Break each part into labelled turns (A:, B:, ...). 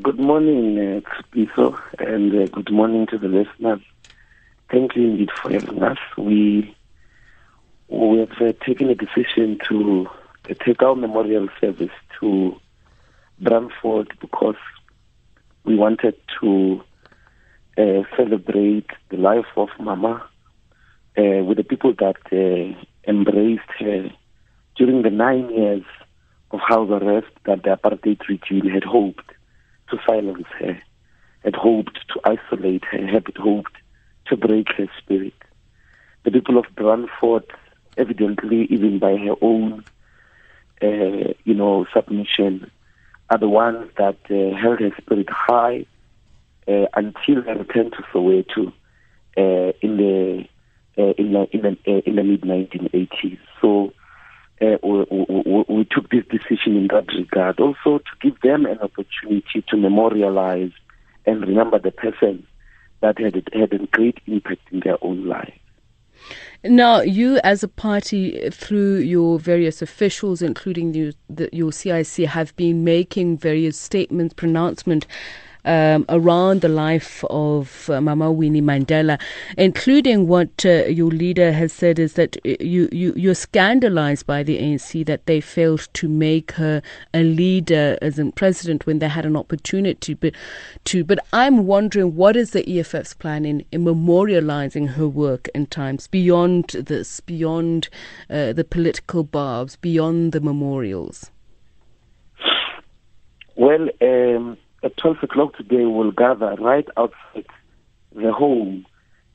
A: Good morning, uh, and uh, good morning to the listeners. Thank you indeed for having us. We we have uh, taken a decision to uh, take our memorial service to Brandfort because we wanted to uh, celebrate the life of Mama uh, with the people that uh, embraced her during the nine years of house arrest that the apartheid regime had hoped to silence her, had hoped to isolate her, had hoped to break her spirit. The people of Brandfort, evidently, even by her own, uh, you know, submission, are the ones that uh, held her spirit high uh, until her return to Soweto uh, in the uh, in the in the, uh, in the mid 1980s. So uh, we, we, we, took this decision in that regard. Also to give them an opportunity to memorialize and remember the person that had had a great impact in their own lives.
B: Now, you as a party, through your various officials, including the, your CIC, have been making various statements, pronouncements um, around the life of uh, Mama Winnie Mandela, including what uh, your leader has said is that uh, you, you, you're scandalized by the ANC that they failed to make her a leader as a president when they had an opportunity but, to. But I'm wondering what is the EFF's plan in, in memorializing her work in times beyond this, beyond uh, the political barbs, beyond the memorials?
A: Well, um, at 12 o'clock today we'll gather right outside the home,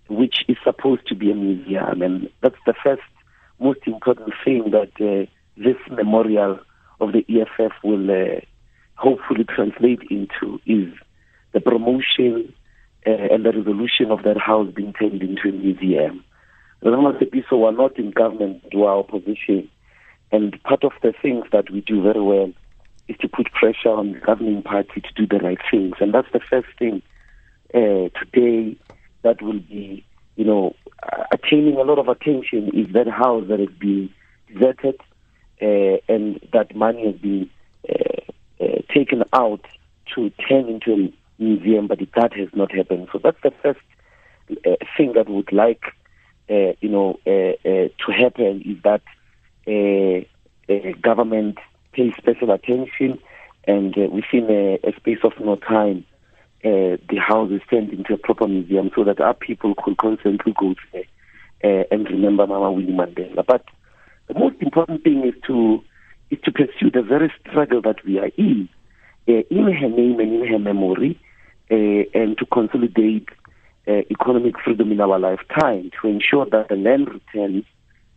A: which is supposed to be a museum. And that's the first most important thing that uh, this memorial of the EFF will uh, hopefully translate into is the promotion uh, and the resolution of that house being turned into a museum. The people are not in government, we are opposition. And part of the things that we do very well is to put pressure on the governing party to do the right things. And that's the first thing uh, today that will be, you know, uh, attaining a lot of attention is that house that has been deserted uh, and that money has been uh, uh, taken out to turn into a museum, but that has not happened. So that's the first uh, thing that would like, you know, to happen is that government pay special attention, and uh, within a, a, space of no time, uh, the house is turned into a proper museum so that our people could constantly go there uh, and remember Mama Winnie Mandela. But the most important thing is to is to pursue the very struggle that we are in, uh, in her name and in her memory, uh, and to consolidate uh, economic freedom in our lifetime, to ensure that the land returns,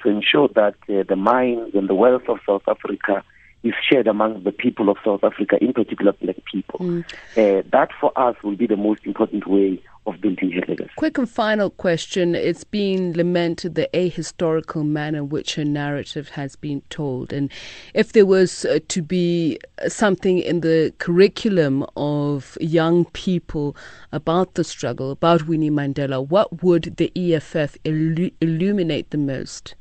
A: to ensure that the mines and the wealth of South Africa is shared among the people of South Africa, in particular black people. Mm. Uh, that for us will be the most important way of building her legacy.
B: Quick and final question. It's been lamented the ahistorical manner in which her narrative has been told. And if there was uh, to be something in the curriculum of young people about the struggle, about Winnie Mandela, what would the EFF illu- illuminate the most?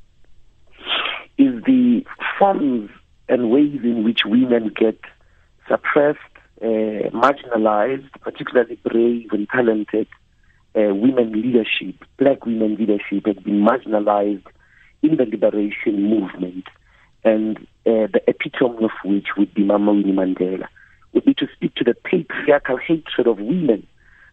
A: Is the forms and ways in which women get suppressed, uh, marginalized, particularly brave and talented uh, women leadership, black women leadership has been marginalized in the liberation movement. And uh, the epitome of which would be Mama Winnie Mandela, would be to speak to the patriarchal hatred of women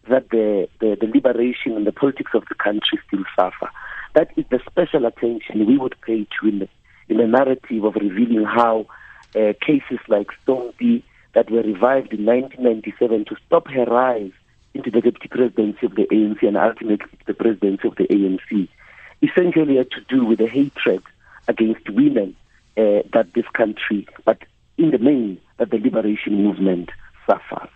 A: that the, the, the liberation and the politics of the country still suffer. That is the special attention we would pay to the in a narrative of revealing how uh, cases like Stompie that were revived in 1997 to stop her rise into the deputy presidency of the ANC and ultimately the presidency of the ANC essentially had to do with the hatred against women uh, that this country, but in the main, that the liberation movement suffers.